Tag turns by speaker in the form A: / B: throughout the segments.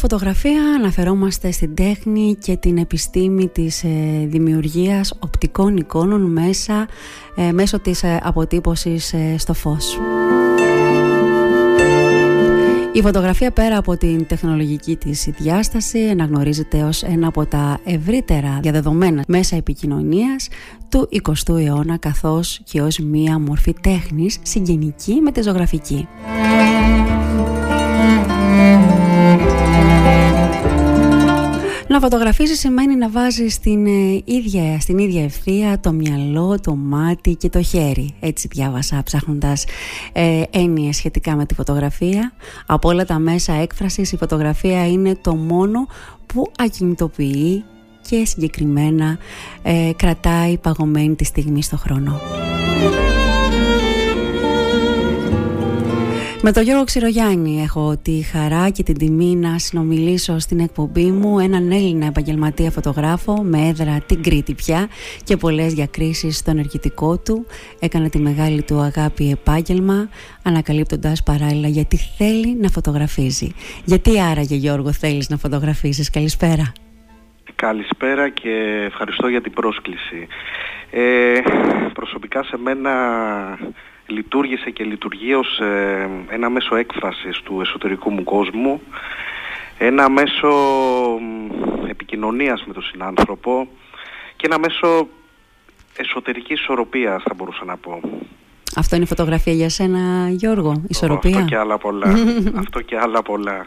A: φωτογραφία αναφερόμαστε στην τέχνη και την επιστήμη της ε, δημιουργίας οπτικών εικόνων μέσα, ε, μέσω της ε, αποτύπωσης στο φως. Η φωτογραφία πέρα από την τεχνολογική της διάσταση αναγνωρίζεται ως ένα από τα ευρύτερα διαδεδομένα μέσα επικοινωνίας του 20ου αιώνα καθώς και ως μία μορφή τέχνης συγγενική με τη ζωγραφική. Να φωτογραφίζεις σημαίνει να βάζεις στην, ε, ίδια, στην ίδια ευθεία το μυαλό, το μάτι και το χέρι. Έτσι διάβασα ψάχνοντας ε, έννοιες σχετικά με τη φωτογραφία. Από όλα τα μέσα έκφρασης η φωτογραφία είναι το μόνο που ακινητοποιεί και συγκεκριμένα ε, κρατάει παγωμένη τη στιγμή στο χρόνο. Με τον Γιώργο Ξηρογιάννη έχω τη χαρά και την τιμή να συνομιλήσω στην εκπομπή μου έναν Έλληνα επαγγελματία φωτογράφο με έδρα την Κρήτη πια και πολλές διακρίσεις στο ενεργητικό του. Έκανε τη μεγάλη του αγάπη επάγγελμα ανακαλύπτοντας παράλληλα γιατί θέλει να φωτογραφίζει. Γιατί άραγε Γιώργο θέλεις να φωτογραφίζεις; Καλησπέρα.
B: Καλησπέρα και ευχαριστώ για την πρόσκληση. Ε, προσωπικά σε μένα λειτουργήσε και λειτουργεί ως ε, ένα μέσο έκφρασης του εσωτερικού μου κόσμου, ένα μέσο επικοινωνίας με τον συνάνθρωπο και ένα μέσο εσωτερικής ισορροπίας θα μπορούσα να πω.
A: Αυτό είναι η φωτογραφία για σένα Γιώργο, ισορροπία;
B: Αυτό και άλλα πολλά. Αυτό και άλλα πολλά.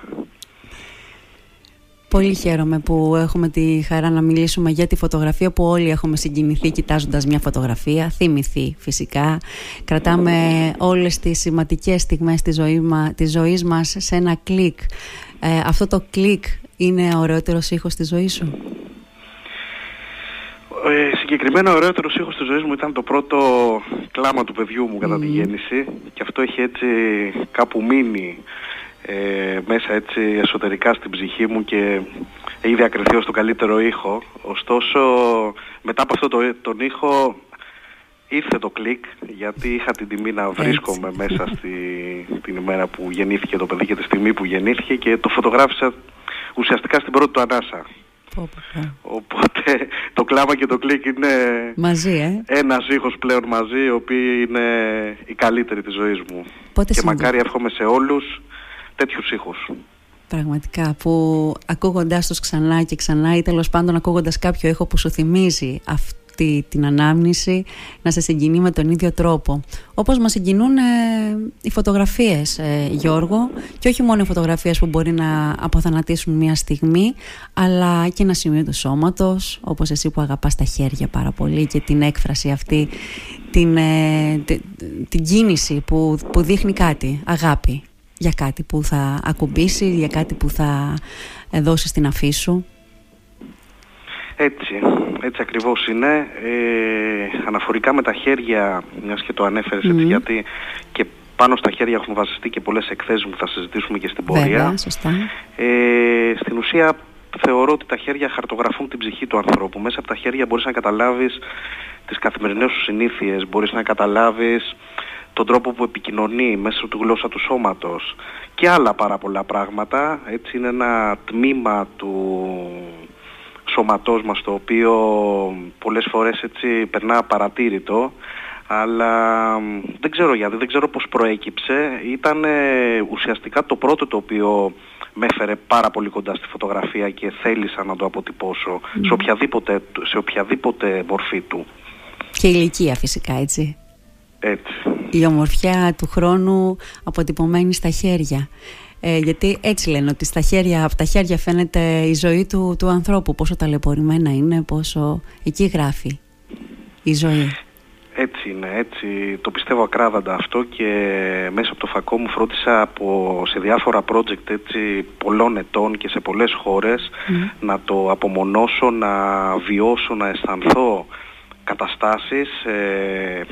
A: Πολύ χαίρομαι που έχουμε τη χαρά να μιλήσουμε για τη φωτογραφία που όλοι έχουμε συγκινηθεί κοιτάζοντας μια φωτογραφία, θυμηθεί φυσικά. Κρατάμε όλες τις σημαντικές στιγμές της, ζωή μα, της ζωής μας σε ένα κλικ. Ε, αυτό το κλικ είναι ο ωραιότερος ήχος της ζωής σου;
B: Ε, συγκεκριμένα ο ωραιότερος ήχος της ζωής μου ήταν το πρώτο κλάμα του παιδιού μου κατά τη γέννηση και αυτό έχει έτσι κάπου μείνει ε, μέσα έτσι εσωτερικά στην ψυχή μου και έχει διακριθεί ως το καλύτερο ήχο. Ωστόσο μετά από αυτό το, τον ήχο ήρθε το κλικ γιατί είχα την τιμή να βρίσκομαι μέσα στη, την ημέρα που γεννήθηκε το παιδί και τη στιγμή που γεννήθηκε και το φωτογράφησα ουσιαστικά στην πρώτη του ανάσα. Οπότε το κλάμα και το κλικ είναι
A: μαζί, ε;
B: ένας ήχος πλέον μαζί, ο οποίοι είναι η καλύτερη της ζωής μου.
A: Πότε
B: και μακάρι εύχομαι σε όλους τέτοιους ήχους.
A: Πραγματικά που ακούγοντάς τους ξανά και ξανά ή τέλος πάντων ακούγοντας κάποιο ήχο που σου θυμίζει αυτή την ανάμνηση να σε συγκινεί με τον ίδιο τρόπο. Όπως μας συγκινούν ε, οι φωτογραφίες ε, Γιώργο και όχι μόνο οι φωτογραφίες που μπορεί να αποθανατήσουν μια στιγμή αλλά και ένα σημείο του σώματος όπως εσύ που αγαπάς τα χέρια πάρα πολύ και την έκφραση αυτή την, ε, την, την κίνηση που, που δείχνει κάτι, αγάπη για κάτι που θα ακουμπήσει, για κάτι που θα δώσει στην αφή σου.
B: Έτσι, έτσι ακριβώς είναι. Ε, αναφορικά με τα χέρια, μιας και το ανέφερες έτσι, γιατί και πάνω στα χέρια έχουν βασιστεί και πολλές εκθέσεις που θα συζητήσουμε και στην πορεία.
A: Βέβαια, σωστά.
B: Ε, στην ουσία θεωρώ ότι τα χέρια χαρτογραφούν την ψυχή του ανθρώπου. Μέσα από τα χέρια μπορείς να καταλάβεις τις καθημερινές σου συνήθειες, μπορείς να καταλάβεις τον τρόπο που επικοινωνεί μέσα του γλώσσα του σώματος και άλλα πάρα πολλά πράγματα. Έτσι είναι ένα τμήμα του σώματός μας το οποίο πολλές φορές έτσι περνά παρατήρητο αλλά δεν ξέρω γιατί, δεν ξέρω πώς προέκυψε. Ήταν ουσιαστικά το πρώτο το οποίο με έφερε πάρα πολύ κοντά στη φωτογραφία και θέλησα να το αποτυπώσω σε, οποιαδήποτε, σε οποιαδήποτε μορφή του.
A: Και ηλικία φυσικά έτσι.
B: Έτσι.
A: Η ομορφιά του χρόνου αποτυπωμένη στα χέρια. Ε, γιατί έτσι λένε ότι στα χέρια, από τα χέρια φαίνεται η ζωή του, του ανθρώπου πόσο ταλαιπωρημένα είναι, πόσο εκεί γράφει η ζωή.
B: Έτσι είναι, έτσι το πιστεύω ακράδαντα αυτό και μέσα από το φακό μου φρόντισα από, σε διάφορα project έτσι, πολλών ετών και σε πολλές χώρες να το απομονώσω, να βιώσω, να αισθανθώ καταστάσεις, ε,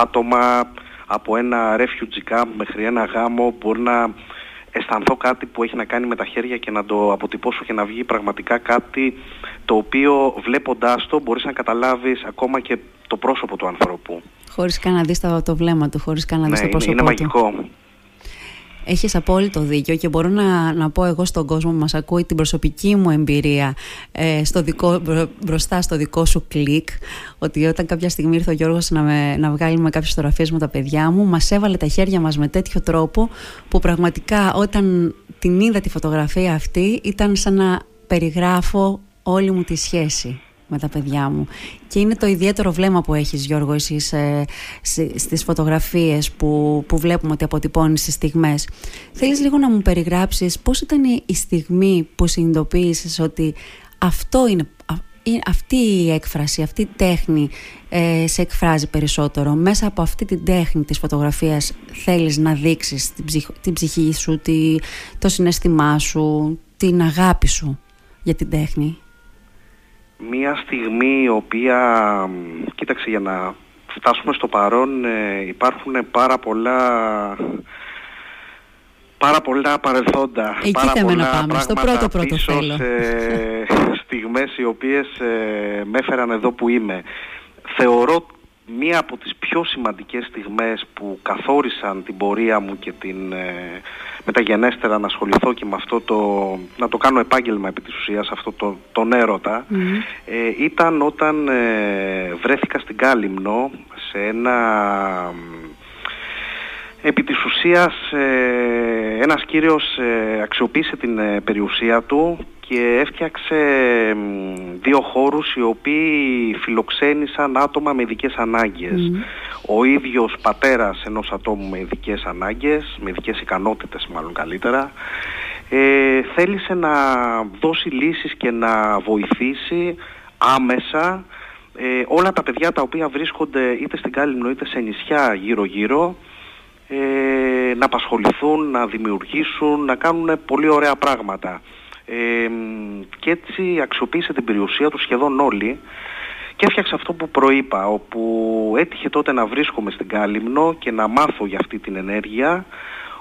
B: άτομα από ένα refugee camp μέχρι ένα γάμο μπορεί να αισθανθώ κάτι που έχει να κάνει με τα χέρια και να το αποτυπώσω και να βγει πραγματικά κάτι το οποίο βλέποντάς το μπορείς να καταλάβεις ακόμα και το πρόσωπο του ανθρώπου.
A: Χωρίς καν να δεις το, το βλέμμα του, χωρίς καν να δεις
B: ναι,
A: το πρόσωπο
B: είναι, είναι μαγικό.
A: Έχεις απόλυτο δίκιο και μπορώ να, να πω εγώ στον κόσμο που μας ακούει την προσωπική μου εμπειρία ε, στο δικό, μπροστά στο δικό σου κλικ ότι όταν κάποια στιγμή ήρθε ο Γιώργος να, με, να βγάλει με κάποιες φωτογραφίες με τα παιδιά μου μας έβαλε τα χέρια μας με τέτοιο τρόπο που πραγματικά όταν την είδα τη φωτογραφία αυτή ήταν σαν να περιγράφω όλη μου τη σχέση με τα παιδιά μου. Και είναι το ιδιαίτερο βλέμμα που έχεις Γιώργο εσύ ε, στις φωτογραφίες που, που βλέπουμε ότι αποτυπώνεις στις στιγμές. Θέλεις λίγο να μου περιγράψεις πώς ήταν η στιγμή που συνειδητοποίησες ότι αυτό είναι, αυτή η έκφραση, αυτή η τέχνη ε, σε εκφράζει περισσότερο. Μέσα από αυτή την τέχνη της φωτογραφίας θέλεις να δείξεις την, την ψυχή σου, τη, το συναισθημά σου, την αγάπη σου για την τέχνη
B: μία στιγμή η οποία, κοίταξε για να φτάσουμε στο παρόν, ε, υπάρχουν πάρα πολλά πάρα πολλά παρελθόντα,
A: Εκεί
B: πάρα πολλά
A: να πάμε, στο πρώτο πρώτο
B: πίσω
A: θέλω.
B: σε στιγμές οι οποίες ε, με έφεραν εδώ που είμαι. Θεωρώ μία από τις πιο σημαντικές στιγμές που καθόρισαν την πορεία μου και την ε, μεταγενέστερα να ασχοληθώ και με αυτό το, να το κάνω επάγγελμα επί της ουσίας, αυτό το, τον έρωτα, ε, ήταν όταν ε, βρέθηκα στην Κάλυμνο σε ένα επί της ουσίας ε, ένας κύριος ε, αξιοποίησε την ε, περιουσία του και έφτιαξε δύο χώρους οι οποίοι φιλοξένησαν άτομα με ειδικές ανάγκες. Ο ίδιος πατέρας ενός ατόμου με ειδικές ανάγκες, με ειδικές ικανότητες μάλλον καλύτερα, ε, θέλησε να δώσει λύσεις και να βοηθήσει άμεσα ε, όλα τα παιδιά τα οποία βρίσκονται είτε στην Κάλυμνο είτε σε νησιά γύρω-γύρω ε, να απασχοληθούν, να δημιουργήσουν, να κάνουν πολύ ωραία πράγματα. Ε, και έτσι αξιοποίησε την περιουσία του σχεδόν όλοι και έφτιαξε αυτό που προείπα, όπου έτυχε τότε να βρίσκομαι στην Κάλυμνο και να μάθω για αυτή την ενέργεια,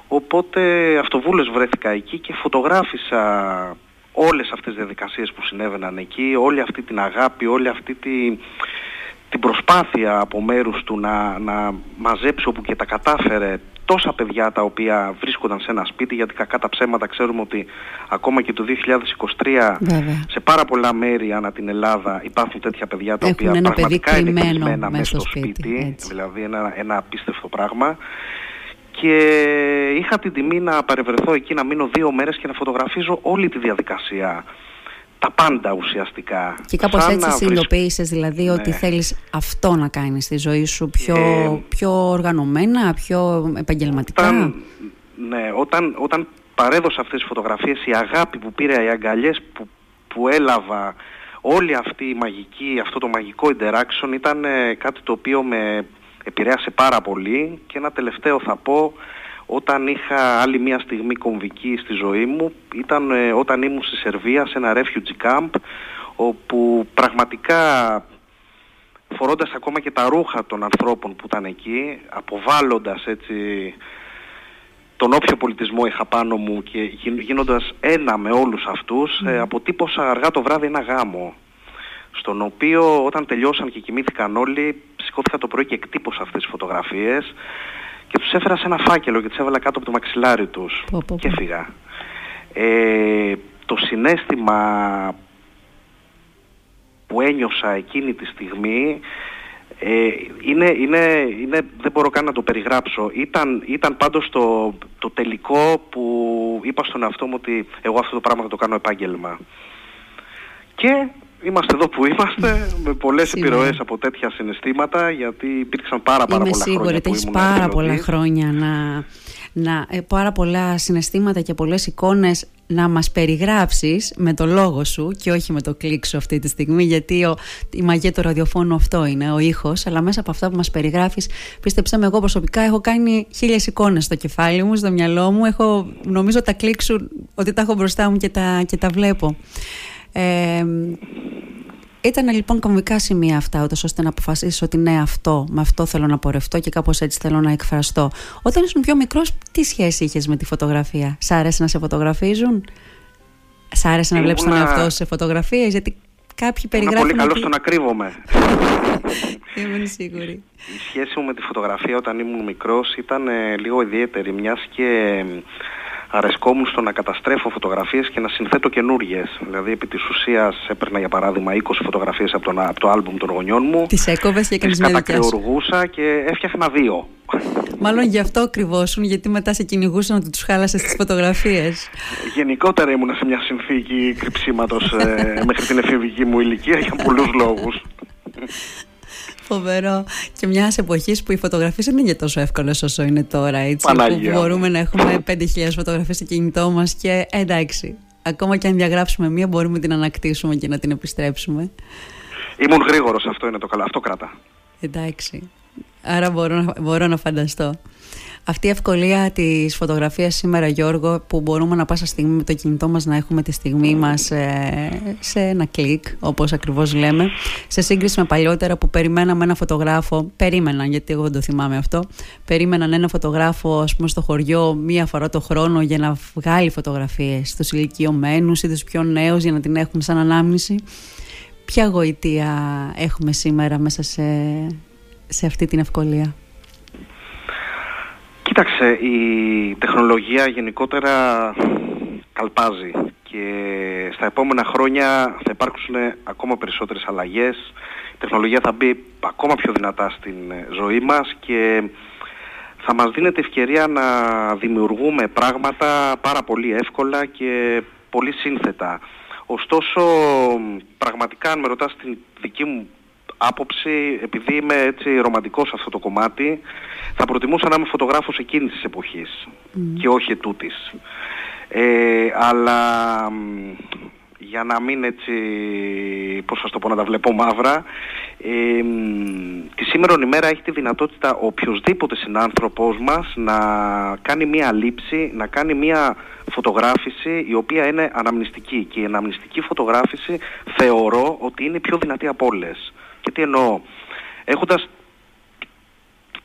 B: οπότε αυτοβούλες βρέθηκα εκεί και φωτογράφησα όλες αυτές τις διαδικασίες που συνέβαιναν εκεί, όλη αυτή την αγάπη, όλη αυτή τη, την προσπάθεια από μέρους του να, να μαζέψει όπου και τα κατάφερε τόσα παιδιά τα οποία βρίσκονταν σε ένα σπίτι γιατί κακά τα ψέματα ξέρουμε ότι ακόμα και το 2023 σε πάρα πολλά μέρη ανά την Ελλάδα υπάρχουν τέτοια παιδιά τα οποία πραγματικά είναι κλεισμένα μέσα στο σπίτι, δηλαδή ένα, ένα απίστευτο πράγμα. Και είχα την τιμή να παρευρεθώ εκεί να μείνω δύο μέρες και να φωτογραφίζω όλη τη διαδικασία τα πάντα ουσιαστικά.
A: Και κάπως έτσι συνειδητοποίησες δηλαδή ότι ναι. θέλεις αυτό να κάνεις στη ζωή σου πιο, ε, πιο οργανωμένα, πιο επαγγελματικά;
B: Όταν, ναι, όταν, όταν παρέδωσα αυτές τις φωτογραφίες η αγάπη που πήρα, οι αγκαλιές που, που έλαβα, όλη αυτή η μαγική, αυτό το μαγικό interaction ήταν ε, κάτι το οποίο με επηρέασε πάρα πολύ και ένα τελευταίο θα πω όταν είχα άλλη μια στιγμή κομβική στη ζωή μου ήταν ε, όταν ήμουν στη Σερβία σε ένα refugee camp όπου πραγματικά φορώντας ακόμα και τα ρούχα των ανθρώπων που ήταν εκεί αποβάλλοντας έτσι τον όποιο πολιτισμό είχα πάνω μου και γίνοντας ένα με όλους αυτούς mm. αποτύπωσα αργά το βράδυ ένα γάμο στον οποίο όταν τελειώσαν και κοιμήθηκαν όλοι σηκώθηκα το πρωί και εκτύπωσα αυτές τις φωτογραφίες και τους έφερα σε ένα φάκελο και τους έβαλα κάτω από το μαξιλάρι τους και έφυγα. Ε, το συνέστημα που ένιωσα εκείνη τη στιγμή ε, είναι, είναι, είναι, δεν μπορώ καν να το περιγράψω. Ήταν, ήταν πάντως το, το τελικό που είπα στον εαυτό μου ότι εγώ αυτό το πράγμα θα το κάνω επάγγελμα. Και είμαστε εδώ που είμαστε με πολλές επιρροές από τέτοια συναισθήματα γιατί υπήρξαν πάρα, πάρα πολλά
A: σίγουρη,
B: χρόνια
A: που ήμουν πάρα πολλά χρόνια να, να, ε, πάρα πολλά συναισθήματα και πολλές εικόνες να μας περιγράψεις με το λόγο σου και όχι με το κλικ σου αυτή τη στιγμή γιατί ο, η μαγεία του ραδιοφώνου αυτό είναι, ο ήχος αλλά μέσα από αυτά που μας περιγράφεις πίστεψα με εγώ προσωπικά έχω κάνει χίλιες εικόνες στο κεφάλι μου, στο μυαλό μου έχω, νομίζω τα κλικ σου ότι τα έχω μπροστά μου και τα, και τα βλέπω ε, ήταν λοιπόν κομβικά σημεία αυτά, ώστε να αποφασίσει ότι ναι, αυτό, με αυτό θέλω να πορευτώ και κάπως έτσι θέλω να εκφραστώ. Όταν ήσουν πιο μικρός, τι σχέση είχες με τη φωτογραφία, Σ' άρεσε να σε φωτογραφίζουν, Σ' άρεσε να βλέπεις τον εαυτό σου σε φωτογραφίες, Γιατί Κάποιοι περιγράφουν...
B: Είμαι πολύ καλός στο να κρύβομαι.
A: Είμαι σίγουρη.
B: Η σχέση μου με τη φωτογραφία όταν ήμουν μικρός ήταν ε, λίγο ιδιαίτερη, μιας και αρεσκόμουν στο να καταστρέφω φωτογραφίες και να συνθέτω καινούριε. Δηλαδή, επί της ουσίας έπαιρνα για παράδειγμα 20 φωτογραφίες από, τον, από το άλμπουμ των γονιών μου.
A: Τις έκοβες και έκανες μια
B: και έφτιαχνα δύο.
A: Μάλλον γι' αυτό κρυβόσουν, γιατί μετά σε κυνηγούσαν ότι τους χάλασες τις φωτογραφίες.
B: Γενικότερα ήμουν σε μια συνθήκη κρυψίματος ε, μέχρι την εφηβική μου ηλικία για πολλούς λόγους.
A: Φοβερό. Και μιας εποχής που οι φωτογραφίες δεν είναι τόσο εύκολες όσο είναι τώρα. Έτσι,
B: Παναγία.
A: που μπορούμε να έχουμε 5.000 φωτογραφίες στο κινητό μας και εντάξει. Ακόμα και αν διαγράψουμε μία, μπορούμε την ανακτήσουμε και να την επιστρέψουμε.
B: Ήμουν γρήγορος, αυτό είναι το καλό. Αυτό κράτα.
A: Εντάξει. Άρα μπορώ, μπορώ να φανταστώ. Αυτή η ευκολία της φωτογραφίας σήμερα, Γιώργο, που μπορούμε να πάσα στιγμή με το κινητό μας να έχουμε τη στιγμή μας ε, σε ένα κλικ, όπως ακριβώς λέμε, σε σύγκριση με παλιότερα που περιμέναμε ένα φωτογράφο, περίμεναν, γιατί εγώ δεν το θυμάμαι αυτό, περίμεναν ένα φωτογράφο, ας πούμε, στο χωριό μία φορά το χρόνο για να βγάλει φωτογραφίες στους ηλικιωμένους ή τους πιο νέους για να την έχουν σαν ανάμνηση. Ποια γοητεία έχουμε σήμερα μέσα σε, σε αυτή την ευκολία;
B: Κοίταξε, η τεχνολογία γενικότερα καλπάζει και στα επόμενα χρόνια θα υπάρξουν ακόμα περισσότερες αλλαγές. Η τεχνολογία θα μπει ακόμα πιο δυνατά στην ζωή μας και θα μας δίνεται ευκαιρία να δημιουργούμε πράγματα πάρα πολύ εύκολα και πολύ σύνθετα. Ωστόσο, πραγματικά αν με ρωτάς την δική μου άποψη, επειδή είμαι έτσι ρομαντικός σε αυτό το κομμάτι, θα προτιμούσα να είμαι φωτογράφος εκείνης της εποχής και όχι ετούτης. Ε, αλλά για να μην έτσι, πώς σας το πω, να τα βλέπω μαύρα, ε, τη σήμερα ημέρα έχει τη δυνατότητα ο οποιοδήποτε συνάνθρωπος μας να κάνει μία λήψη, να κάνει μία φωτογράφηση η οποία είναι αναμνηστική και η αναμνηστική φωτογράφηση θεωρώ ότι είναι πιο δυνατή από όλες. Και τι εννοώ. Έχοντας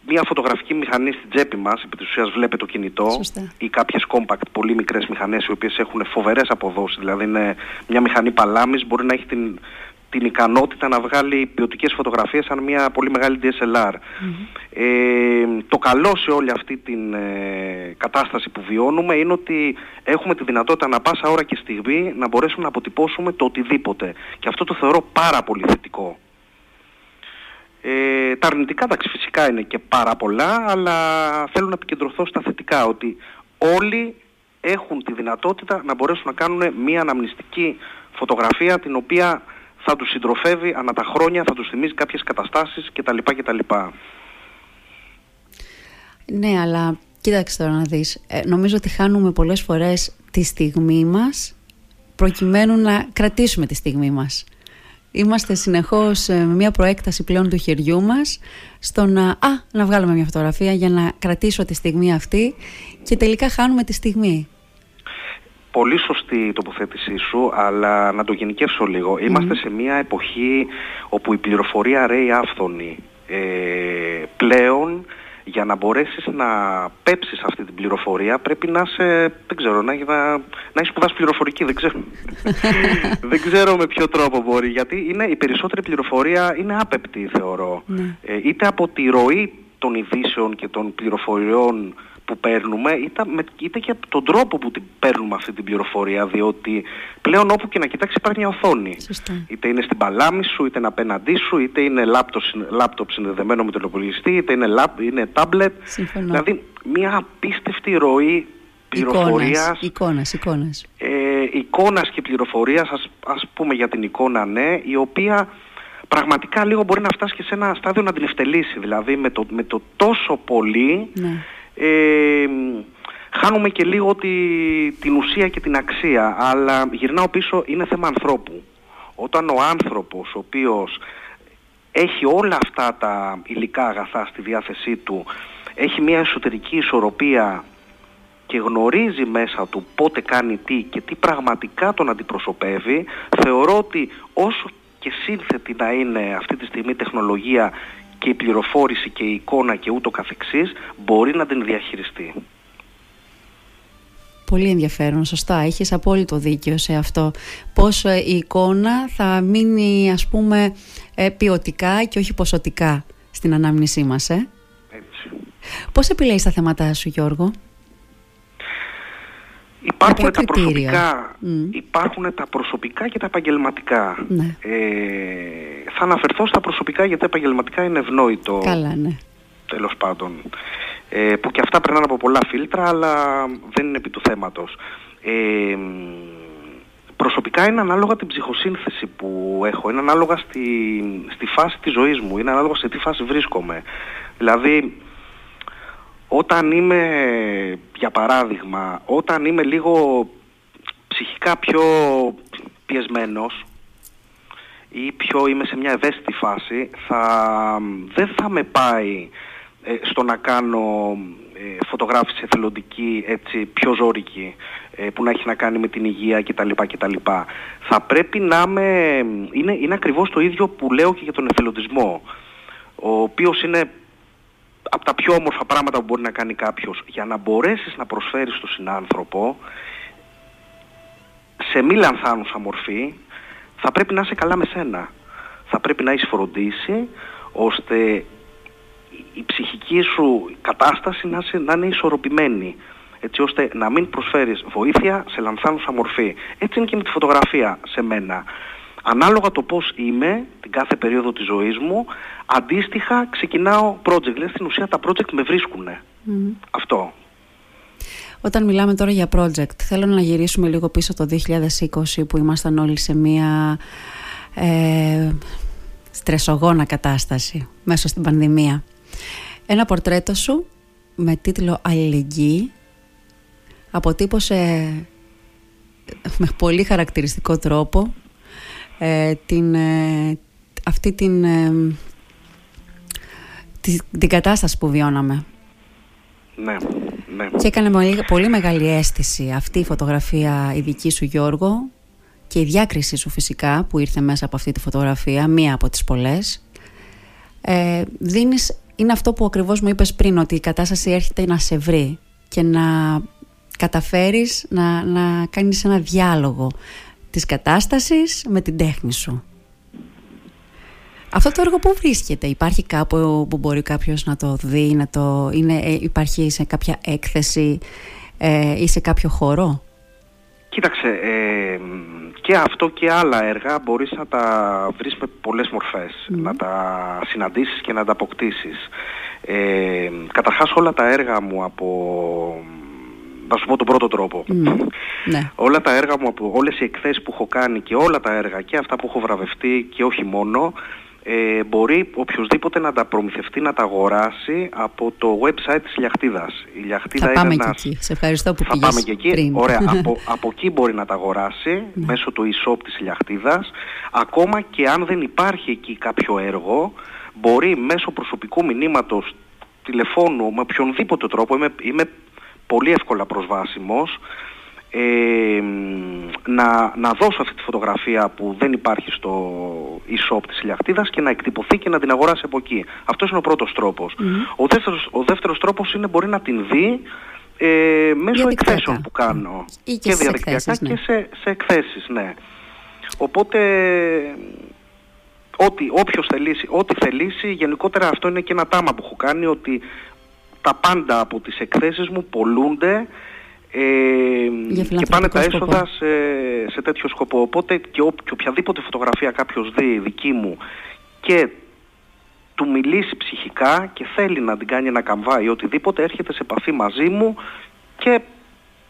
B: μια φωτογραφική μηχανή στην τσέπη μας, επί της ουσίας βλέπετε το κινητό
A: Σωστά.
B: ή κάποιες compact πολύ μικρές μηχανές οι οποίες έχουν φοβερές αποδόσεις, δηλαδή είναι μια μηχανή παλάμης, μπορεί να έχει την, την ικανότητα να βγάλει ποιοτικές φωτογραφίες σαν μια πολύ μεγάλη DSLR. Ε, το καλό σε όλη αυτή την ε, κατάσταση που βιώνουμε είναι ότι έχουμε τη δυνατότητα να πάσα ώρα και στιγμή να μπορέσουμε να αποτυπώσουμε το οτιδήποτε. Και αυτό το θεωρώ πάρα πολύ θετικό. Ε, τα αρνητικά εντάξει φυσικά είναι και πάρα πολλά, αλλά θέλω να επικεντρωθώ στα θετικά, ότι όλοι έχουν τη δυνατότητα να μπορέσουν να κάνουν μια αναμνηστική φωτογραφία την οποία θα τους συντροφεύει ανά τα χρόνια, θα τους θυμίζει κάποιες καταστάσεις κτλ. κτλ.
A: Ναι, αλλά κοίταξε τώρα να δεις. Ε, νομίζω ότι χάνουμε πολλές φορές τη στιγμή μας προκειμένου να κρατήσουμε τη στιγμή μας. Είμαστε συνεχώς ε, με μια προέκταση πλέον του χεριού μας στο να, α, να βγάλουμε μια φωτογραφία για να κρατήσω τη στιγμή αυτή και τελικά χάνουμε τη στιγμή.
B: Πολύ σωστή η τοποθέτησή σου, αλλά να το γενικεύσω λίγο. Είμαστε σε μια εποχή όπου η πληροφορία ρέει άφθονη. Ε, πλέον για να μπορέσεις να πέψεις αυτή την πληροφορία πρέπει να είσαι, δεν ξέρω, να, να, να έχεις σπουδάσει πληροφορική, δεν ξέρω. δεν ξέρω με ποιο τρόπο μπορεί, γιατί είναι, η περισσότερη πληροφορία είναι άπεπτη θεωρώ.
A: Ναι.
B: Ε, είτε από τη ροή των ειδήσεων και των πληροφοριών που παίρνουμε είτε, είτε και από τον τρόπο που την παίρνουμε αυτή την πληροφορία διότι πλέον όπου και να κοιτάξεις υπάρχει μια οθόνη. Είτε είναι στην παλάμη σου, είτε είναι απέναντί σου είτε είναι λάπτοπ συνδεδεμένο με τον υπολογιστή είτε είναι, λάπ, είναι tablet. Δηλαδή μια απίστευτη ροή πληροφορίας.
A: Εικόνας, εικόνας.
B: Ε, εικόνας και πληροφορίας ας, ας πούμε για την εικόνα ναι η οποία πραγματικά λίγο μπορεί να φτάσει και σε ένα στάδιο να την ευτελίσει δηλαδή με το, με το τόσο πολύ
A: ναι.
B: ε, χάνουμε και λίγο τη, την ουσία και την αξία. Αλλά γυρνάω πίσω, είναι θέμα ανθρώπου. Όταν ο άνθρωπος, ο οποίος έχει όλα αυτά τα υλικά αγαθά στη διάθεσή του, έχει μια εσωτερική ισορροπία και γνωρίζει μέσα του πότε κάνει τι και τι πραγματικά τον αντιπροσωπεύει, θεωρώ ότι όσο και σύνθετη να είναι αυτή τη στιγμή τεχνολογία και η πληροφόρηση και η εικόνα και ούτω καθεξής μπορεί να την διαχειριστεί.
A: Πολύ ενδιαφέρον, σωστά. Έχεις απόλυτο δίκιο σε αυτό. Πώς ε, η εικόνα θα μείνει ας πούμε ε, ποιοτικά και όχι ποσοτικά στην ανάμνησή μας, ε;
B: Έτσι.
A: Πώς επιλέγεις τα θέματα σου, Γιώργο;
B: Υπάρχουν τα, προσωπικά, υπάρχουν τα προσωπικά και τα επαγγελματικά.
A: Ναι.
B: Ε, θα αναφερθώ στα προσωπικά γιατί τα επαγγελματικά είναι ευνόητο.
A: Καλά, ναι.
B: Τέλος πάντων. Ε, που και αυτά περνάνε από πολλά φίλτρα, αλλά δεν είναι επί του θέματος. Ε, προσωπικά είναι ανάλογα την ψυχοσύνθεση που έχω, είναι ανάλογα στη, στη φάση της ζωής μου, είναι ανάλογα σε τι φάση βρίσκομαι. Δηλαδή, όταν είμαι, για παράδειγμα, όταν είμαι λίγο ψυχικά πιο πιεσμένος ή πιο είμαι σε μια ευαίσθητη φάση, θα, δεν θα με πάει ε, στο να κάνω ε, φωτογράφηση εθελοντική έτσι πιο ζώρικη ε, που να έχει να κάνει με την υγεία κτλ. κτλ. Θα πρέπει να είμαι... Είναι, είναι ακριβώς το ίδιο που λέω και για τον εθελοντισμό ο οποίος είναι από τα πιο όμορφα πράγματα που μπορεί να κάνει κάποιος για να μπορέσεις να προσφέρεις στον συνάνθρωπο σε μη λανθάνουσα μορφή θα πρέπει να είσαι καλά με σένα. Θα πρέπει να έχεις φροντίσει ώστε η ψυχική σου κατάσταση να, να είναι ισορροπημένη έτσι ώστε να μην προσφέρεις βοήθεια σε λανθάνουσα μορφή. Έτσι είναι και με τη φωτογραφία σε μένα. Ανάλογα το πώς είμαι την κάθε περίοδο της ζωής μου, αντίστοιχα ξεκινάω project. Δηλαδή στην ουσία τα project με βρίσκουν. Αυτό.
A: Όταν μιλάμε τώρα για project, θέλω να γυρίσουμε λίγο πίσω το 2020 που ήμασταν όλοι σε μια ε, στρεσογόνα κατάσταση μέσα στην πανδημία. Ένα πορτρέτο σου με τίτλο «Αλληλεγγύη» αποτύπωσε με πολύ χαρακτηριστικό τρόπο ε, την, ε, αυτή την, ε, την κατάσταση που βιώναμε.
B: Ναι, ναι.
A: Και έκανε πολύ, πολύ μεγάλη αίσθηση αυτή η φωτογραφία η δική σου Γιώργο και η διάκριση σου φυσικά που ήρθε μέσα από αυτή τη φωτογραφία, μία από τις πολλές. Ε, δίνεις, είναι αυτό που ακριβώς μου είπες πριν, ότι η κατάσταση έρχεται να σε βρει και να καταφέρεις να, να κάνεις ένα διάλογο της κατάστασης με την τέχνη σου. Αυτό το έργο που βρίσκεται, υπάρχει κάπου που μπορεί κάποιος να το δει, να το, είναι, ε, υπάρχει σε κάποια έκθεση ε, ή σε κάποιο χώρο;
B: Κοίταξε, ε, και αυτό και άλλα έργα μπορείς να τα βρεις με πολλές μορφές, να τα συναντήσεις και να τα αποκτήσεις. Ε, καταρχάς όλα τα έργα μου από να σου πω τον πρώτο τρόπο.
A: Ναι.
B: Όλα τα έργα μου, όλες οι εκθέσεις που έχω κάνει και όλα τα έργα και αυτά που έχω βραβευτεί και όχι μόνο, ε, μπορεί οποιοδήποτε να τα προμηθευτεί, να τα αγοράσει από το website της Λιαχτίδας.
A: Η Λιαχτίδα θα πάμε και εκεί. Σε ευχαριστώ που
B: Θα πάμε και εκεί. Πριν. Ωραία. από, από εκεί μπορεί να τα αγοράσει ναι. μέσω του e-shop της Λιαχτίδας. Ακόμα και αν δεν υπάρχει εκεί κάποιο έργο, μπορεί μέσω προσωπικού μηνύματος τηλεφώνου, με οποιονδήποτε τρόπο, είμαι, είμαι πολύ εύκολα προσβάσιμος ε, να, να δώσω αυτή τη φωτογραφία που δεν υπάρχει στο e-shop της Ηλιακτίδας και να εκτυπωθεί και να την αγοράσει από εκεί. Αυτός είναι ο πρώτος Ο, δεύτερος, ο δεύτερος τρόπος είναι μπορεί να την δει ε, μέσω εκθέσεων που κάνω.
A: Ή και, και
B: διαδικτυακά
A: ναι.
B: και σε, σε εκθέσεις, ναι. Οπότε ό,τι, όποιος θελήσει, ό,τι θελήσει, γενικότερα αυτό είναι και ένα τάμα που έχω κάνει ότι τα πάντα από τις εκθέσεις μου πολλούνται ε, και πάνε τα έσοδα σε, σε τέτοιο σκοπό. Οπότε και, ο, και οποιαδήποτε φωτογραφία κάποιος δει δική μου και του μιλήσει ψυχικά και θέλει να την κάνει ένα καμβά ή οτιδήποτε έρχεται σε επαφή μαζί μου και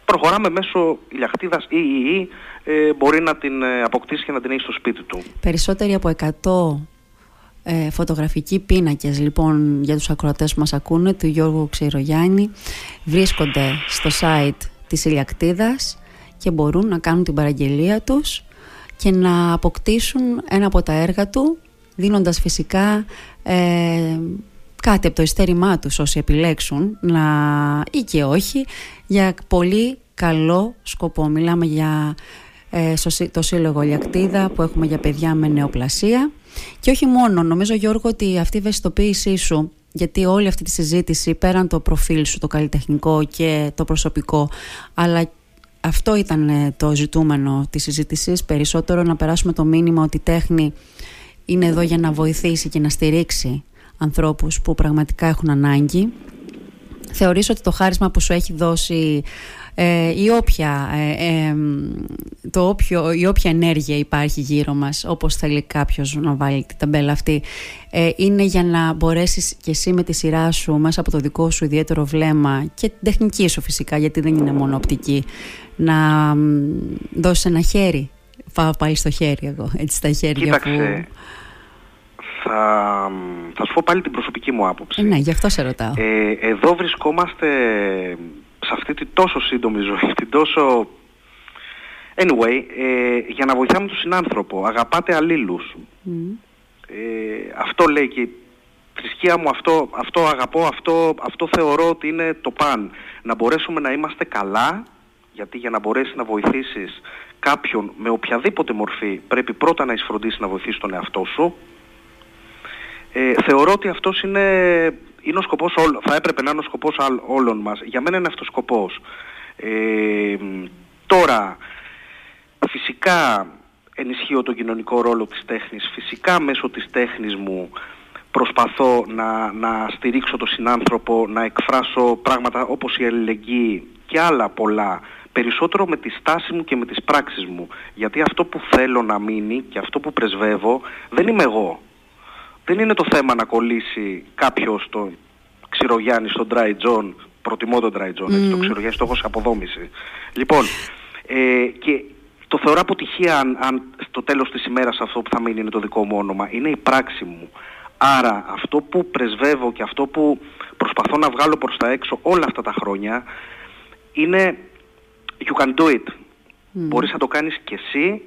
B: προχωράμε μέσω ηλιακτίδας ή ή ή ε, μπορεί να την ε, αποκτήσει και να την έχει στο σπίτι του.
A: Περισσότεροι από 100 ε, φωτογραφικοί πίνακες λοιπόν για τους ακροατές που μας ακούνε του Γιώργου Ξηρογιάννη βρίσκονται στο site της Ηλιακτίδας και μπορούν να κάνουν την παραγγελία τους και να αποκτήσουν ένα από τα έργα του δίνοντας φυσικά ε, κάτι από το ειστέρημά τους όσοι επιλέξουν να, ή και όχι για πολύ καλό σκοπό. Μιλάμε για ε, το Σύλλογο Ηλιακτίδα που έχουμε για παιδιά με νεοπλασία και όχι μόνο, νομίζω Γιώργο ότι αυτή η ευαισθητοποίησή σου γιατί όλη αυτή τη συζήτηση πέραν το προφίλ σου το καλλιτεχνικό και το προσωπικό αλλά αυτό ήταν ε, το ζητούμενο της συζήτησης, περισσότερο να περάσουμε το μήνυμα ότι η τέχνη είναι εδώ για να βοηθήσει και να στηρίξει ανθρώπους που πραγματικά έχουν ανάγκη. Θεωρείς ότι το χάρισμα που σου έχει δώσει ε, η, όποια, ε, το όποιο, η όποια ενέργεια υπάρχει γύρω μας όπως θέλει κάποιος να βάλει την ταμπέλα αυτή ε, είναι για να μπορέσεις και εσύ με τη σειρά σου μέσα από το δικό σου ιδιαίτερο βλέμμα και την τεχνική σου φυσικά γιατί δεν είναι μόνο οπτική να δώσεις ένα χέρι. Πάω πάλι στο χέρι εγώ έτσι στα χέρια
B: Κοίταξε, που... θα, θα σου πω πάλι την προσωπική μου άποψη.
A: ναι, γι' αυτό σε ρωτάω.
B: εδώ βρισκόμαστε σε αυτή τη τόσο σύντομη ζωή, την τόσο... Anyway, ε, για να βοηθάμε τον συνάνθρωπο, αγαπάτε αλλήλους. Ε, αυτό λέει και η θρησκεία μου, αυτό, αυτό αγαπώ, αυτό, αυτό θεωρώ ότι είναι το παν. Να μπορέσουμε να είμαστε καλά, γιατί για να μπορέσεις να βοηθήσεις κάποιον με οποιαδήποτε μορφή πρέπει πρώτα να εισφροντίσεις να βοηθήσεις τον εαυτό σου. Ε, θεωρώ ότι αυτός είναι είναι ο σκοπός όλων, θα έπρεπε να είναι ο σκοπός όλων μας. Για μένα είναι αυτός ο σκοπός. Ε, τώρα, φυσικά ενισχύω τον κοινωνικό ρόλο της τέχνης. Φυσικά μέσω της τέχνης μου προσπαθώ να, να στηρίξω τον συνάνθρωπο, να εκφράσω πράγματα όπως η αλληλεγγύη και άλλα πολλά. Περισσότερο με τη στάση μου και με τις πράξεις μου. Γιατί αυτό που θέλω να μείνει και αυτό που πρεσβεύω δεν είμαι εγώ δεν είναι το θέμα να κολλήσει κάποιος τον Ξηρογιάννη στον Dry John, προτιμώ τον Dry John, mm. το Ξηρογιάννη στο έχω σε αποδόμηση. Λοιπόν, ε, και το θεωρώ αποτυχία αν, αν στο τέλος της ημέρας αυτό που θα μείνει είναι το δικό μου όνομα. Είναι η πράξη μου. Άρα αυτό που πρεσβεύω και αυτό που προσπαθώ να βγάλω προς τα έξω όλα αυτά τα χρόνια είναι you can do it. Mm. Μπορείς να το κάνεις και εσύ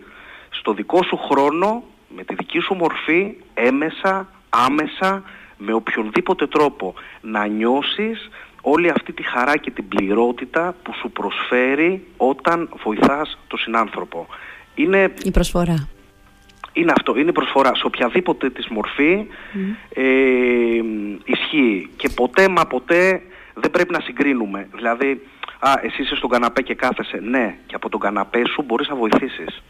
B: στο δικό σου χρόνο με τη δική σου μορφή έμεσα, άμεσα, με οποιονδήποτε τρόπο να νιώσεις όλη αυτή τη χαρά και την πληρότητα που σου προσφέρει όταν βοηθάς τον συνάνθρωπο.
A: Είναι... Η προσφορά.
B: Είναι αυτό, είναι η προσφορά. Σε οποιαδήποτε της μορφή ε, ισχύει. Και ποτέ μα ποτέ δεν πρέπει να συγκρίνουμε. Δηλαδή, α, εσύ είσαι στον καναπέ και κάθεσαι. Ναι, και από τον καναπέ σου μπορείς να βοηθήσεις.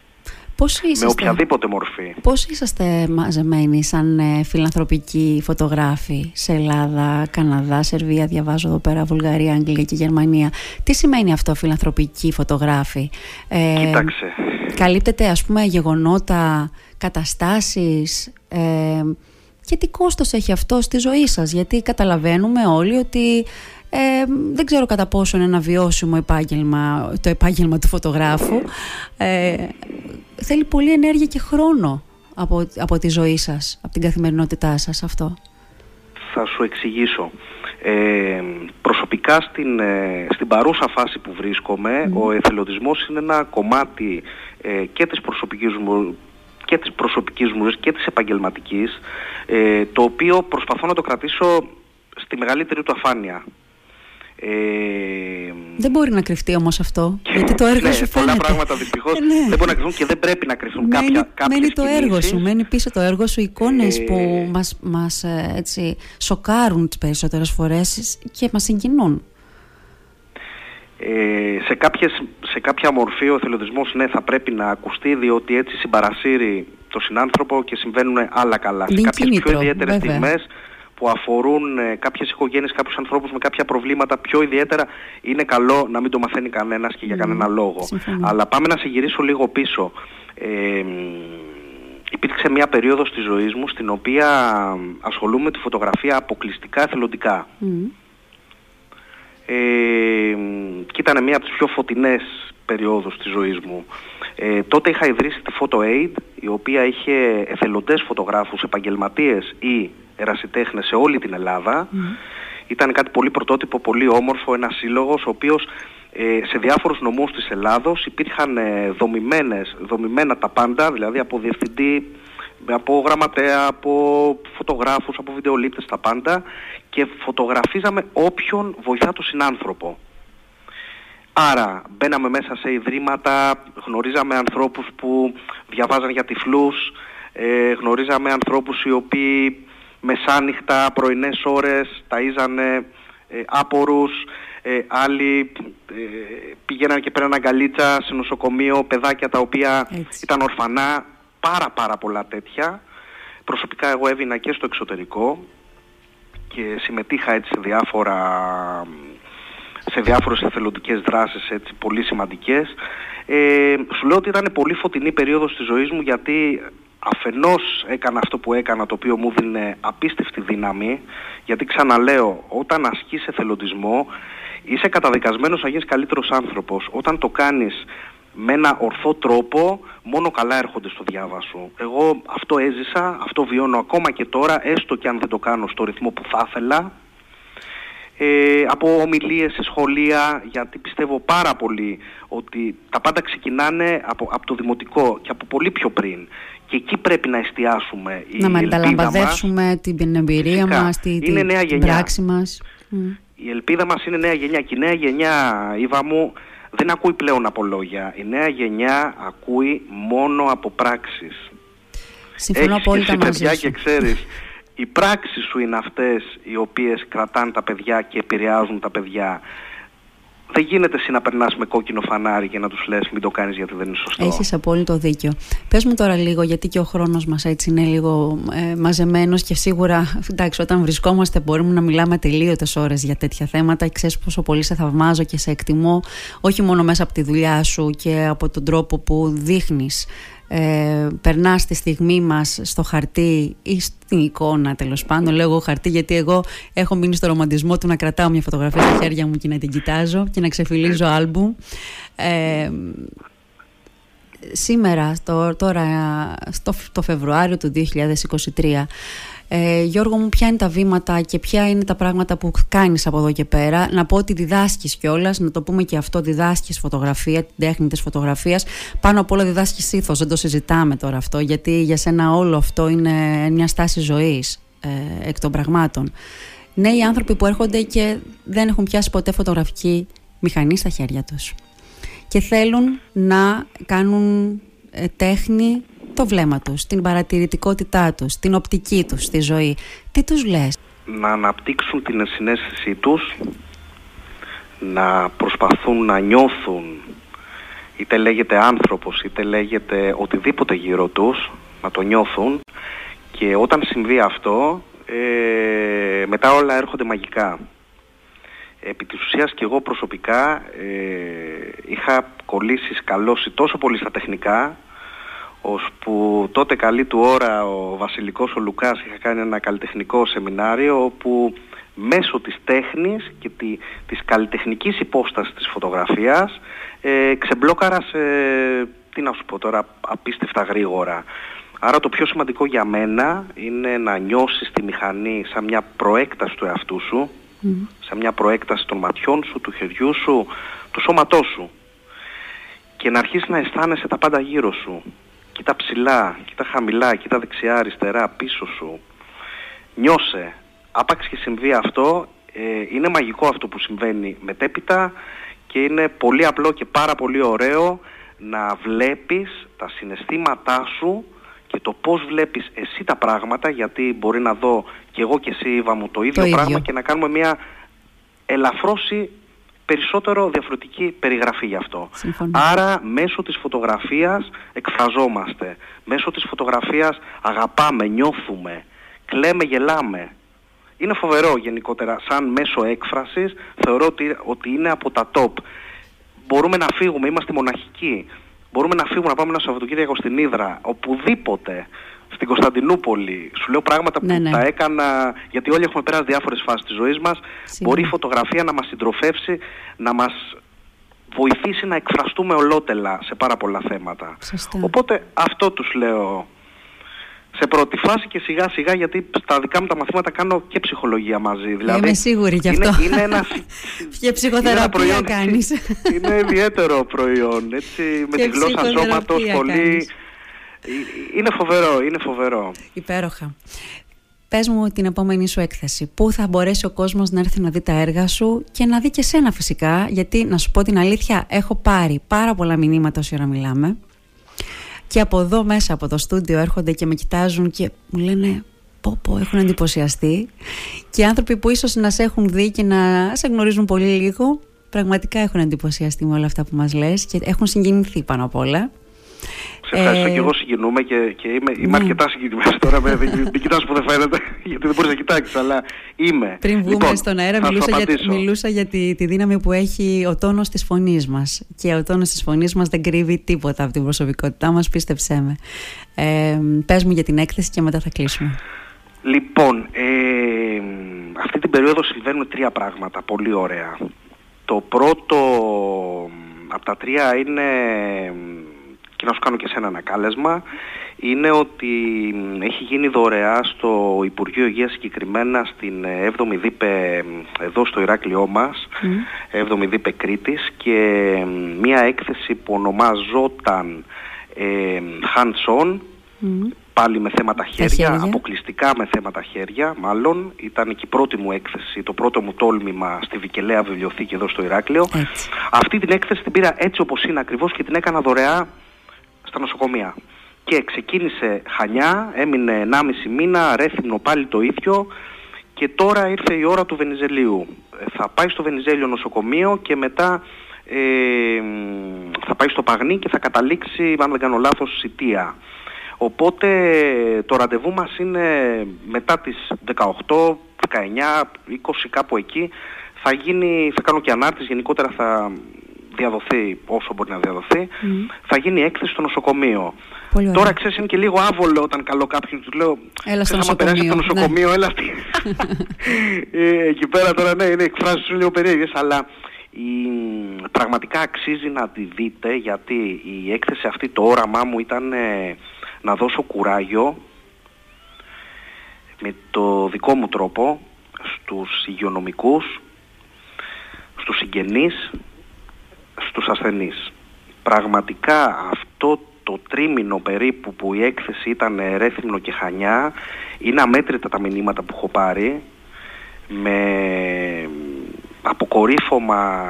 A: Πώς είσαστε,
B: με οποιαδήποτε μορφή.
A: Πώς είσαστε μαζεμένοι σαν ε, φιλανθρωπικοί φωτογράφοι σε Ελλάδα, Καναδά, Σερβία, διαβάζω εδώ πέρα, Βουλγαρία, Αγγλία και Γερμανία. Τι σημαίνει αυτό φιλανθρωπικοί φωτογράφοι;
B: Ε, Κοίταξε.
A: Καλύπτεται ας πούμε γεγονότα, καταστάσεις ε, και τι κόστος έχει αυτό στη ζωή σας; Γιατί καταλαβαίνουμε όλοι ότι ε, δεν ξέρω κατά πόσο είναι ένα βιώσιμο επάγγελμα, το επάγγελμα του φωτογράφου. Ε, θέλει πολύ ενέργεια και χρόνο από, από τη ζωή σας, από την καθημερινότητά σας αυτό.
B: Θα σου εξηγήσω. Ε, προσωπικά στην, ε, στην παρούσα φάση που βρίσκομαι, ο εθελοντισμός είναι ένα κομμάτι ε, και της προσωπικής μου και της προσωπικής μου και της επαγγελματικής, ε, το οποίο προσπαθώ να το κρατήσω στη μεγαλύτερη του αφάνεια.
A: Ε, δεν μπορεί να κρυφτεί όμως αυτό, γιατί το έργο
B: ναι,
A: σου
B: φαίνεται. Πολλά πράγματα δυστυχώς ε, ναι. δεν μπορούν να κρυφτούν και δεν πρέπει να κρυφτούν μένει, κάποια, κάποιες
A: Μένει το έργο σου, μένει πίσω το έργο σου, εικόνες ε, που μας, μας ε, έτσι, σοκάρουν τις περισσότερες φορές και μας συγκινούν.
B: Ε, σε, κάποιες, σε κάποια μορφή ο εθελοντισμός ναι θα πρέπει να ακουστεί διότι έτσι συμπαρασύρει το συνάνθρωπο και συμβαίνουν άλλα καλά. σε κάποιες πιο ιδιαίτερες στιγμές που αφορούν ε, κάποιες οικογένειες, κάποιους ανθρώπους με κάποια προβλήματα πιο ιδιαίτερα, είναι καλό να μην το μαθαίνει κανένας και για ναι, κανένα λόγο. Αλλά πάμε να συγκυρίσω λίγο πίσω. Ε, υπήρξε μια περίοδος της ζωής μου στην οποία ασχολούμαι με τη φωτογραφία αποκλειστικά εθελοντικά. Ε, και ήταν μια από τις πιο φωτεινές περιόδους της ζωής μου. Ε, τότε είχα ιδρύσει τη Photo Aid, η οποία είχε εθελοντές φωτογράφους, επαγγελματίες ή ερασιτέχνες σε όλη την Ελλάδα. Ήταν κάτι πολύ πρωτότυπο, πολύ όμορφο, ένας σύλλογος ο οποίος ε, σε διάφορους νομούς της Ελλάδος υπήρχαν ε, δομημένες, δομημένα τα πάντα, δηλαδή από διευθυντή, από γραμματέα, από φωτογράφους, από βιντεολήπτες τα πάντα και φωτογραφίζαμε όποιον βοηθά τον συνάνθρωπο. Άρα μπαίναμε μέσα σε ιδρύματα, γνωρίζαμε ανθρώπους που διαβάζαν για τυφλούς, ε, γνωρίζαμε ανθρώπους οι οποίοι μεσάνυχτα, πρωινές ώρες, ταΐζανε ε, άπορους. ε, άλλοι ε, πήγαιναν και πέραν αγκαλίτσα σε νοσοκομείο, παιδάκια τα οποία ήταν ορφανά, πάρα πάρα πολλά τέτοια. Προσωπικά εγώ έβηνα και στο εξωτερικό και συμμετείχα έτσι σε διάφορα σε διάφορες εθελοντικές δράσεις έτσι, πολύ σημαντικές. Ε, σου λέω ότι ήταν πολύ φωτεινή περίοδος της ζωής μου γιατί αφενός έκανα αυτό που έκανα το οποίο μου δίνει απίστευτη δύναμη γιατί ξαναλέω όταν ασκείς εθελοντισμό είσαι καταδικασμένος να γίνεις καλύτερος άνθρωπος. Όταν το κάνεις με ένα ορθό τρόπο μόνο καλά έρχονται στο διάβα σου. Εγώ αυτό έζησα, αυτό βιώνω ακόμα και τώρα έστω και αν δεν το κάνω στο ρυθμό που θα ήθελα ε, από ομιλίες σε σχολεία γιατί πιστεύω πάρα πολύ ότι τα πάντα ξεκινάνε από, από το δημοτικό και από πολύ πιο πριν και εκεί πρέπει να εστιάσουμε
A: να η μεταλαμπαδεύσουμε την εμπειρία Φυσικά. μας, τη, την, την πράξη μας.
B: Η ελπίδα μας είναι νέα γενιά και η νέα γενιά, Ήβα μου, δεν ακούει πλέον από λόγια. Η νέα γενιά ακούει μόνο από πράξεις.
A: Συμφωνώ απόλυτα μαζί
B: σου. και ξέρεις, οι πράξεις σου είναι αυτές οι οποίες κρατάνε τα παιδιά και επηρεάζουν τα παιδιά. Δεν γίνεται εσύ να περνάς με κόκκινο φανάρι και να τους λες μην το κάνεις γιατί δεν είναι σωστό.
A: Έχεις απόλυτο δίκιο. Πες μου τώρα λίγο γιατί και ο χρόνος μας έτσι είναι λίγο ε, μαζεμένος και σίγουρα εντάξει, όταν βρισκόμαστε μπορούμε να μιλάμε τελείωτες ώρες για τέτοια θέματα. Ξέρεις πόσο πολύ σε θαυμάζω και σε εκτιμώ όχι μόνο μέσα από τη δουλειά σου και από τον τρόπο που δείχνεις ε, περνάς στη στιγμή μας στο χαρτί ή στην εικόνα τέλος πάντων. Λέω εγώ χαρτί γιατί εγώ έχω μείνει στο ρομαντισμό του να κρατάω μια φωτογραφία στα χέρια μου και να την κοιτάζω και να ξεφυλίζω άλμπουμ. Ε, σήμερα, τώρα, στο, το Φεβρουάριο του 2023 ε, Γιώργο μου, ποια είναι τα βήματα και ποια είναι τα πράγματα που κάνεις από εδώ και πέρα; Να πω ότι διδάσκεις κιόλας, να το πούμε και αυτό, διδάσκεις φωτογραφία, την τέχνη της φωτογραφίας. Πάνω απ' όλα διδάσκεις ήθος, δεν το συζητάμε τώρα αυτό, γιατί για σένα όλο αυτό είναι μια στάση ζωής ε, εκ των πραγμάτων. Νέοι άνθρωποι που έρχονται και δεν έχουν πιάσει ποτέ φωτογραφική μηχανή στα χέρια τους και θέλουν να κάνουν ε, τέχνη το βλέμμα τους, την παρατηρητικότητά τους, την οπτική τους στη ζωή. Τι τους λες;
B: Να αναπτύξουν την συνέστησή τους, να προσπαθούν να νιώθουν είτε λέγεται άνθρωπος είτε λέγεται οτιδήποτε γύρω τους, να το νιώθουν και όταν συμβεί αυτό ε, μετά όλα έρχονται μαγικά. Επί της ουσίας και εγώ προσωπικά ε, είχα κολλήσεις, σκαλώσει τόσο πολύ στα τεχνικά που τότε καλή του ώρα ο Βασιλικός ο Λουκάς είχα κάνει ένα καλλιτεχνικό σεμινάριο όπου μέσω της τέχνης και τη, της καλλιτεχνικής υπόστασης της φωτογραφίας ε, ξεμπλόκαρα σε, τι να σου πω τώρα, απίστευτα γρήγορα. Άρα το πιο σημαντικό για μένα είναι να νιώσεις τη μηχανή σαν μια προέκταση του εαυτού σου, σαν μια προέκταση των ματιών σου, του χεριού σου, του σώματός σου. Και να αρχίσεις να αισθάνεσαι τα πάντα γύρω σου κοίτα ψηλά, κοίτα χαμηλά, κοίτα δεξιά, αριστερά, πίσω σου. Νιώσε. Άπαξ και συμβεί αυτό, ε, είναι μαγικό αυτό που συμβαίνει μετέπειτα και είναι πολύ απλό και πάρα πολύ ωραίο να βλέπεις τα συναισθήματά σου και το πώς βλέπεις εσύ τα πράγματα γιατί μπορεί να δω και εγώ και εσύ Ήβα μου το ίδιο, πράγμα και να κάνουμε μια ελαφρώση περισσότερο διαφορετική περιγραφή γι' αυτό. Άρα μέσω της φωτογραφίας εκφραζόμαστε. Μέσω της φωτογραφίας αγαπάμε, νιώθουμε, κλαίμε, γελάμε. Είναι φοβερό γενικότερα σαν μέσο έκφρασης, θεωρώ ότι, ότι είναι από τα top. Μπορούμε να φύγουμε, είμαστε μοναχικοί. Μπορούμε να φύγουμε να πάμε ένα Σαββατοκύριακο στην Ήδρα, οπουδήποτε στην Κωνσταντινούπολη. Σου λέω πράγματα που ναι, ναι. τα έκανα, γιατί όλοι έχουμε περάσει διάφορες φάσεις της ζωής μας. Μπορεί η φωτογραφία να μας συντροφεύσει, να μας βοηθήσει να εκφραστούμε ολότελα σε πάρα πολλά θέματα. Οπότε αυτό τους λέω σε πρώτη φάση και σιγά σιγά γιατί στα δικά μου τα μαθήματα κάνω και ψυχολογία μαζί.
A: Δηλαδή, Είμαι σίγουρη γι' αυτό.
B: Είναι, είναι
A: Ποια ψυχοθεραπεία κάνεις.
B: Είναι ιδιαίτερο προϊόν. Έτσι, με τη γλώσσα σώματος πολύ... Είναι φοβερό, είναι φοβερό.
A: Υπέροχα. Πες μου την επόμενη σου έκθεση. Πού θα μπορέσει ο κόσμος να έρθει να δει τα έργα σου και να δει και σένα φυσικά. Γιατί να σου πω την αλήθεια, έχω πάρει πάρα πολλά μηνύματα όση ώρα μιλάμε. Και από εδώ μέσα από το στούντιο έρχονται και με κοιτάζουν και μου λένε πω, πω, έχουν εντυπωσιαστεί και άνθρωποι που ίσως να σε έχουν δει και να σε γνωρίζουν πολύ λίγο πραγματικά έχουν εντυπωσιαστεί με όλα αυτά που μας λες και έχουν συγκινηθεί πάνω απ' όλα
B: σε ευχαριστώ ε... και εγώ συγκινούμε και, και είμαι, είμαι ναι. αρκετά συγκινημένος τώρα. Με, μην κοιτάς που δεν φαίνεται, γιατί δεν μπορείς να κοιτάξεις, αλλά είμαι.
A: Πριν βγούμε λοιπόν, στον αέρα μιλούσα, για, μιλούσα για τη, τη δύναμη που έχει ο τόνος της φωνής μας. Και ο τόνος της φωνής μας δεν κρύβει τίποτα από την προσωπικότητά μας, πίστεψέ με. Ε, πες μου για την έκθεση και μετά θα κλείσουμε.
B: Λοιπόν, ε, αυτή την περίοδο συμβαίνουν τρία πράγματα πολύ ωραία. Το πρώτο από τα τρία είναι και να σου κάνω και σε ένα ανακάλεσμα είναι ότι έχει γίνει δωρεά στο Υπουργείο Υγείας συγκεκριμένα στην 7η ΔΥΠΕ εδώ στο Ηράκλειό μας, mm. 7η ΔΥΠΕ Κρήτης και μια έκθεση που ονομάζονταν ε, Hands On, πάλι με θέματα χέρια, αποκλειστικά με θέματα χέρια μάλλον. Ήταν και η πρώτη μου έκθεση, το πρώτο μου τόλμημα στη Βικελέα Βιβλιοθήκη εδώ στο Ηράκλειο. Αυτή την έκθεση την πήρα έτσι όπως είναι ακριβώς και την έκανα δωρεά στα νοσοκομεία. Και ξεκίνησε Χανιά, έμεινε 1,5 μήνα, Ρέθυμνο πάλι το ίδιο και τώρα ήρθε η ώρα του Βενιζελίου. Ε, θα πάει στο Βενιζέλιο νοσοκομείο και μετά ε, θα πάει στο Παγνί και θα καταλήξει, αν δεν κάνω λάθος, Σιτία. Οπότε το ραντεβού μας είναι μετά τις 18, 19, 20 κάπου εκεί. Θα γίνει, θα κάνω και ανάρτηση, γενικότερα θα διαδοθεί όσο μπορεί να διαδοθεί, θα γίνει έκθεση στο νοσοκομείο. Τώρα ξέρεις είναι και λίγο άβολο όταν καλώ κάποιον τους λέω
A: Έλα στο νοσοκομείο,
B: περάσει στο
A: ναι.
B: νοσοκομείο, ναι. έλα στη... ε, εκεί πέρα τώρα ναι, είναι εκφράσεις λίγο περίεργες, αλλά η, πραγματικά αξίζει να τη δείτε γιατί η έκθεση αυτή το όραμά μου ήταν ε, να δώσω κουράγιο με το δικό μου τρόπο στους υγειονομικούς, στους συγγενείς στους ασθενείς. Πραγματικά αυτό το τρίμηνο περίπου που η έκθεση ήταν Ρέθυμνο και Χανιά είναι αμέτρητα τα μηνύματα που έχω πάρει με αποκορύφωμα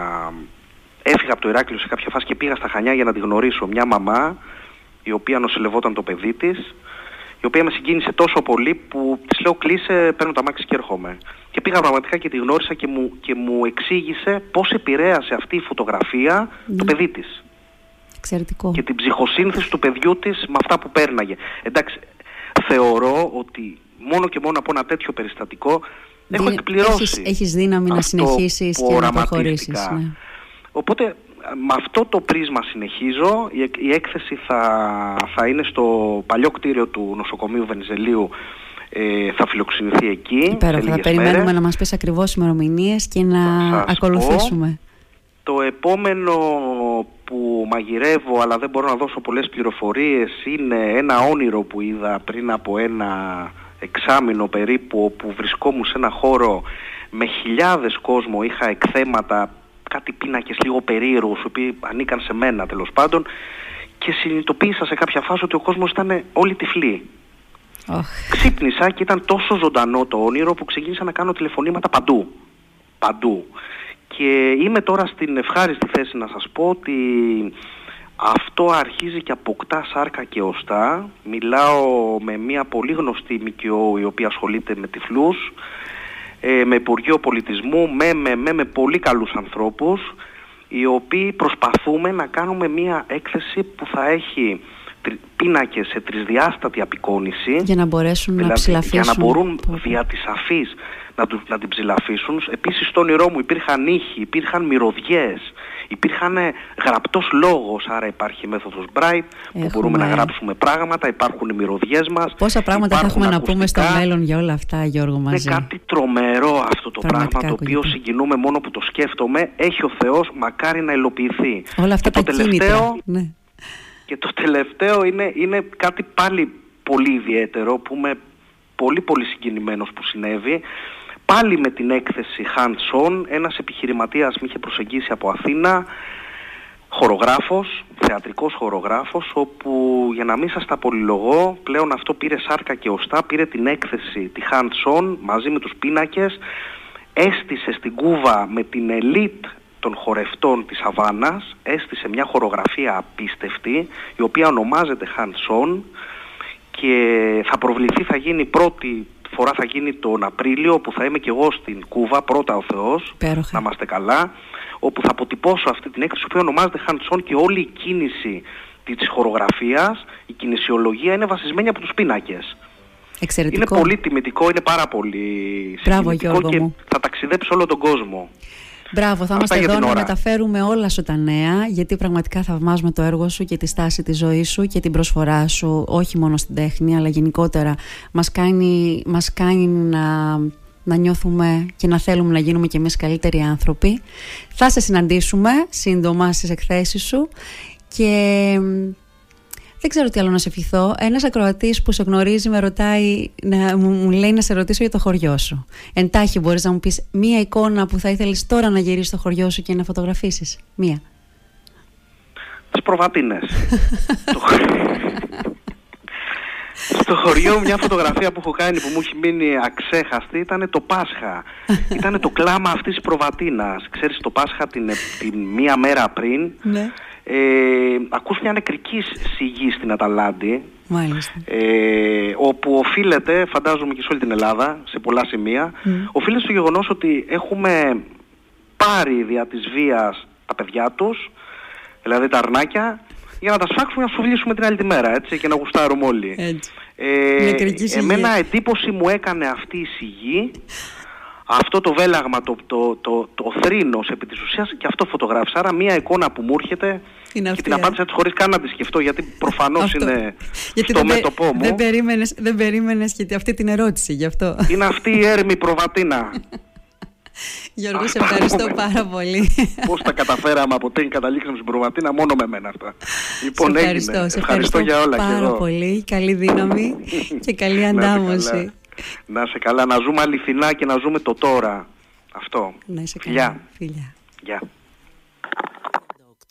B: έφυγα από το Ηράκλειο σε κάποια φάση και πήγα στα Χανιά για να τη γνωρίσω μια μαμά η οποία νοσηλευόταν το παιδί της η οποία με συγκίνησε τόσο πολύ που της λέω κλείσε, παίρνω τα μάξι και έρχομαι. Και πήγα πραγματικά και τη γνώρισα και μου, και μου εξήγησε πώς επηρέασε αυτή η φωτογραφία το ναι. παιδί της.
A: Εξαιρετικό.
B: Και την ψυχοσύνθεση του παιδιού της με αυτά που πέρναγε. Εντάξει, θεωρώ ότι μόνο και μόνο από ένα τέτοιο περιστατικό έχω εκπληρώσει.
A: Έχεις, έχεις δύναμη να συνεχίσεις και να προχωρήσεις. Ναι.
B: Οπότε με αυτό το πρίσμα συνεχίζω. Η, έκθεση θα, θα είναι στο παλιό κτίριο του νοσοκομείου Βενιζελίου ε, θα φιλοξενηθεί εκεί.
A: Υπέροχα. Θα περιμένουμε να μας πεις ακριβώς ημερομηνίες και να ακολουθήσουμε.
B: το επόμενο που μαγειρεύω αλλά δεν μπορώ να δώσω πολλές πληροφορίες είναι ένα όνειρο που είδα πριν από ένα εξάμηνο περίπου όπου βρισκόμουν σε ένα χώρο με χιλιάδες κόσμο, είχα εκθέματα κάτι πίνακες λίγο περίεργους, οι οποίοι ανήκαν σε μένα τέλος πάντων και συνειδητοποίησα σε κάποια φάση ότι ο κόσμος ήταν όλοι τυφλοί. Oh. Ξύπνησα και ήταν τόσο ζωντανό το όνειρο που ξεκίνησα να κάνω τηλεφωνήματα παντού. Παντού. Και είμαι τώρα στην ευχάριστη θέση να σας πω ότι αυτό αρχίζει και αποκτά σάρκα και οστά. Μιλάω με μια πολύ γνωστή ΜΚΟ η οποία ασχολείται με τυφλούς ε, με Υπουργείο Πολιτισμού, με, με, με, με πολύ καλούς ανθρώπους οι οποίοι προσπαθούμε να κάνουμε μια έκθεση που θα έχει πίνακες σε τρισδιάστατη απεικόνηση.
A: Για να μπορέσουν
B: δηλαδή,
A: να ψηλαφίσουν
B: για να μπορούν δια της αφής να, να την ψηλαφίσουν. Επίσης στο όνειρό μου υπήρχαν ήχοι, υπήρχαν μυρωδιές υπήρχαν γραπτός λόγος, άρα υπάρχει η μέθοδος Bright που μπορούμε να γράψουμε πράγματα, υπάρχουν οι μυρωδιές μας.
A: Πόσα πράγματα θα έχουμε να πούμε στο μέλλον για όλα αυτά, Γιώργο, μαζί;
B: Είναι κάτι τρομερό αυτό το πράγμα, το οποίο συγκινούμε μόνο που το σκέφτομαι. Έχει ο Θεός, μακάρι να υλοποιηθεί.
A: Όλα αυτά τα τελευταίο, ναι.
B: Και το τελευταίο είναι, είναι κάτι πάλι πολύ ιδιαίτερο που είμαι πολύ πολύ συγκινημένος που συνέβη πάλι με την έκθεση Hands On, ένας επιχειρηματίας με είχε προσεγγίσει από Αθήνα, χορογράφος, θεατρικός χορογράφος, όπου για να μην σας τα πολυλογώ, πλέον αυτό πήρε σάρκα και οστά, πήρε την έκθεση, τη Hands On, μαζί με τους πίνακες, έστησε στην Κούβα με την ελίτ των χορευτών της Αβάνας, έστησε μια χορογραφία απίστευτη, η οποία ονομάζεται Hands On και θα προβληθεί, θα γίνει πρώτη φορά θα γίνει τον Απρίλιο που θα είμαι και εγώ στην Κούβα, πρώτα ο Θεός, να είμαστε καλά, όπου θα αποτυπώσω αυτή την έκθεση που ονομάζεται hands on και όλη η κίνηση της χορογραφίας, η κινησιολογία είναι βασισμένη από τους πίνακες.
A: Εξαιρετικό.
B: Είναι πολύ τιμητικό, είναι πάρα πολύ σημαντικό και θα ταξιδέψει όλο τον κόσμο.
A: Μπράβο, θα είμαστε εδώ να μεταφέρουμε όλα σου τα νέα, γιατί πραγματικά θαυμάζουμε το έργο σου και τη στάση της ζωής σου και την προσφορά σου, όχι μόνο στην τέχνη, αλλά γενικότερα μας κάνει, μας κάνει να, να νιώθουμε και να θέλουμε να γίνουμε κι εμείς καλύτεροι άνθρωποι. Θα σε συναντήσουμε σύντομα στις εκθέσεις σου και δεν ξέρω τι άλλο να σε ευχηθώ. Ένας ακροατής που σε γνωρίζει με ρωτάει, να, μου, λέει να σε ρωτήσω για το χωριό σου. Εντάχει, μπορείς να μου πεις μία εικόνα που θα ήθελες τώρα να γυρίσεις στο χωριό σου και να φωτογραφίσεις. Μία.
B: Τι προβατίνες. Στο χωριό μια φωτογραφία που έχω κάνει που μου έχει μείνει αξέχαστη ήταν το Πάσχα. ήταν το κλάμα αυτής της προβατίνας. Ξέρεις το Πάσχα την, την μία μέρα πριν
A: ναι
B: ε, ακούς μια νεκρική σιγή στην Αταλάντη ε, όπου οφείλεται, φαντάζομαι και σε όλη την Ελλάδα, σε πολλά σημεία, mm. οφείλεται στο γεγονός ότι έχουμε πάρει δια της βίας τα παιδιά τους, δηλαδή τα αρνάκια, για να τα σφάξουμε να σουβλήσουμε την άλλη τη μέρα, έτσι, και να γουστάρουμε όλοι.
A: Έτσι.
B: Ε, εμένα εντύπωση μου έκανε αυτή η σιγή αυτό το βέλαγμα, το, το, το, το θρήνος επί της ουσίας και αυτό φωτογράφησα. Άρα μία εικόνα που μου έρχεται
A: είναι
B: και την απάντησα έτσι χωρίς καν να τη σκεφτώ γιατί προφανώς είναι γιατί στο μέτωπό μου.
A: Δεν περίμενες, δεν περίμενες γιατί αυτή την ερώτηση γι' αυτό.
B: Είναι αυτή η έρμη προβατίνα.
A: Γιώργο, σε ευχαριστώ πάρα πολύ.
B: Πώς τα καταφέραμε από την καταλήξαμε στην προβατίνα, μόνο με μένα αυτά. Λοιπόν,
A: σε ευχαριστώ,
B: έγινε.
A: Σε ευχαριστώ, για όλα
B: πάρα
A: πολύ. Καλή δύναμη και καλή αντάμωση.
B: Να σε καλά, να ζούμε αληθινά και να ζούμε το τώρα. Αυτό.
A: Να είσαι καλά.
B: Φιλιά. Γεια.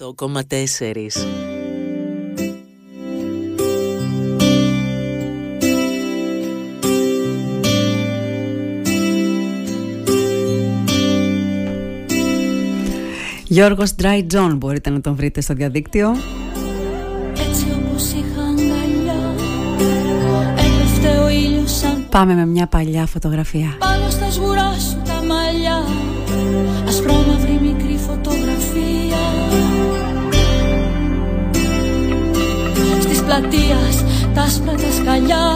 C: 8,4
A: Γιώργος Dry John μπορείτε να τον βρείτε στο διαδίκτυο Πάμε με μια παλιά φωτογραφία.
D: Πάνω στα σγουρά σου τα μαλλιά. Ασπρόμαυρη μικρή φωτογραφία. Στις πλατείας τα άσπρα τα σκαλιά